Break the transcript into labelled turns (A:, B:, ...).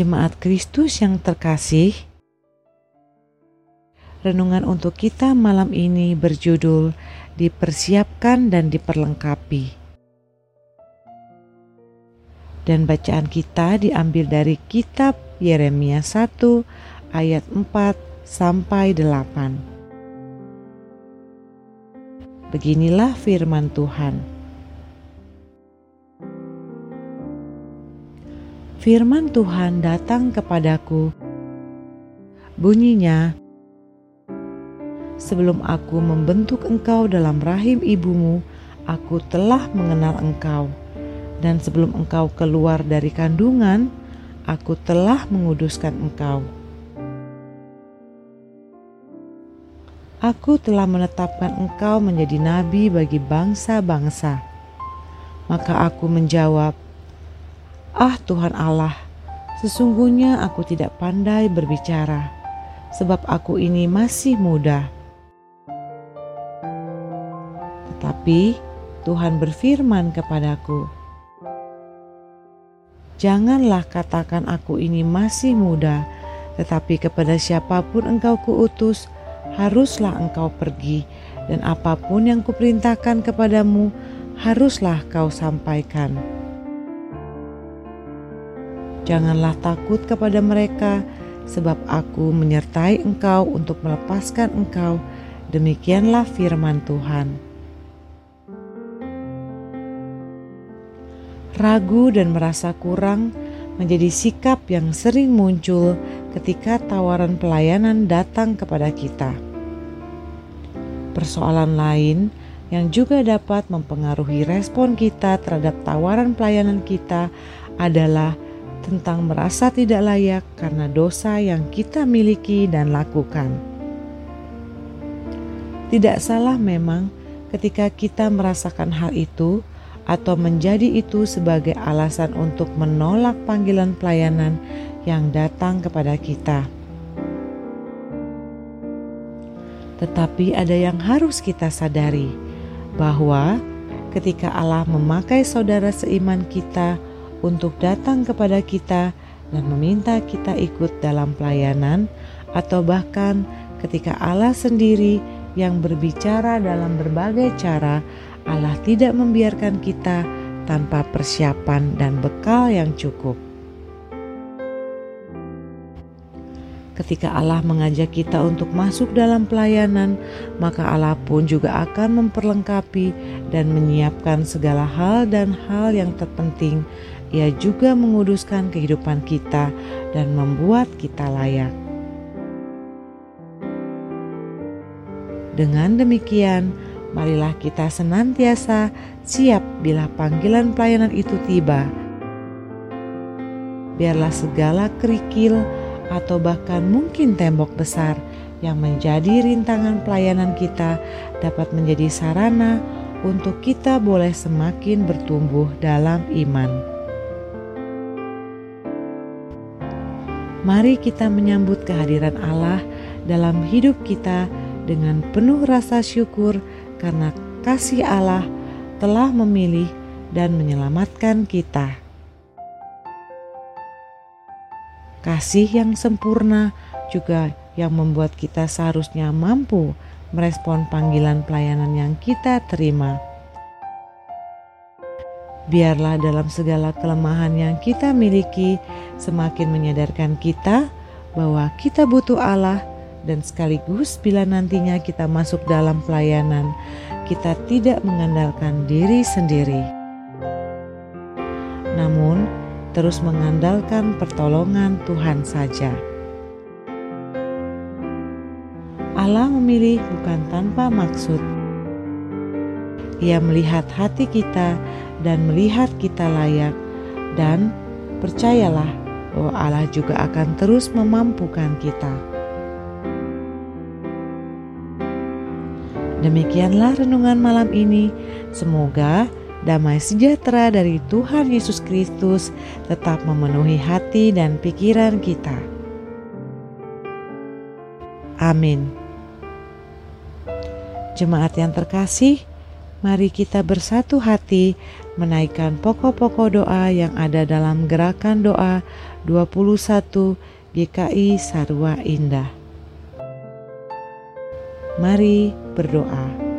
A: Jemaat Kristus yang terkasih, renungan untuk kita malam ini berjudul "Dipersiapkan dan Diperlengkapi". Dan bacaan kita diambil dari kitab Yeremia 1 ayat 4 sampai 8. Beginilah firman Tuhan. Firman Tuhan datang kepadaku. Bunyinya, Sebelum aku membentuk engkau dalam rahim ibumu, aku telah mengenal engkau. Dan sebelum engkau keluar dari kandungan, aku telah menguduskan engkau. Aku telah menetapkan engkau menjadi nabi bagi bangsa-bangsa. Maka aku menjawab, Ah Tuhan Allah, sesungguhnya aku tidak pandai berbicara, sebab aku ini masih muda. Tetapi Tuhan berfirman kepadaku, Janganlah katakan aku ini masih muda, tetapi kepada siapa pun engkau kuutus, haruslah engkau pergi, dan apa pun yang kuperintahkan kepadamu, haruslah kau sampaikan.' Janganlah takut kepada mereka, sebab aku menyertai engkau untuk melepaskan engkau. Demikianlah firman Tuhan. Ragu dan merasa kurang menjadi sikap yang sering muncul ketika tawaran pelayanan datang kepada kita. Persoalan lain yang juga dapat mempengaruhi respon kita terhadap tawaran pelayanan kita adalah tentang merasa tidak layak karena dosa yang kita miliki dan lakukan. Tidak salah memang ketika kita merasakan hal itu atau menjadi itu sebagai alasan untuk menolak panggilan pelayanan yang datang kepada kita. Tetapi ada yang harus kita sadari bahwa ketika Allah memakai saudara seiman kita untuk datang kepada kita dan meminta kita ikut dalam pelayanan, atau bahkan ketika Allah sendiri yang berbicara dalam berbagai cara, Allah tidak membiarkan kita tanpa persiapan dan bekal yang cukup. Ketika Allah mengajak kita untuk masuk dalam pelayanan, maka Allah pun juga akan memperlengkapi dan menyiapkan segala hal dan hal yang terpenting ia juga menguduskan kehidupan kita dan membuat kita layak. Dengan demikian, marilah kita senantiasa siap bila panggilan pelayanan itu tiba. Biarlah segala kerikil atau bahkan mungkin tembok besar yang menjadi rintangan pelayanan kita dapat menjadi sarana untuk kita boleh semakin bertumbuh dalam iman. Mari kita menyambut kehadiran Allah dalam hidup kita dengan penuh rasa syukur karena kasih Allah telah memilih dan menyelamatkan kita. Kasih yang sempurna juga yang membuat kita seharusnya mampu merespon panggilan pelayanan yang kita terima. Biarlah dalam segala kelemahan yang kita miliki, semakin menyadarkan kita bahwa kita butuh Allah, dan sekaligus bila nantinya kita masuk dalam pelayanan, kita tidak mengandalkan diri sendiri, namun terus mengandalkan pertolongan Tuhan saja. Allah memilih bukan tanpa maksud. Ia melihat hati kita dan melihat kita layak dan percayalah bahwa Allah juga akan terus memampukan kita. Demikianlah renungan malam ini. Semoga damai sejahtera dari Tuhan Yesus Kristus tetap memenuhi hati dan pikiran kita. Amin. Jemaat yang terkasih, mari kita bersatu hati menaikkan pokok-pokok doa yang ada dalam gerakan doa 21 GKI Sarwa Indah. Mari berdoa.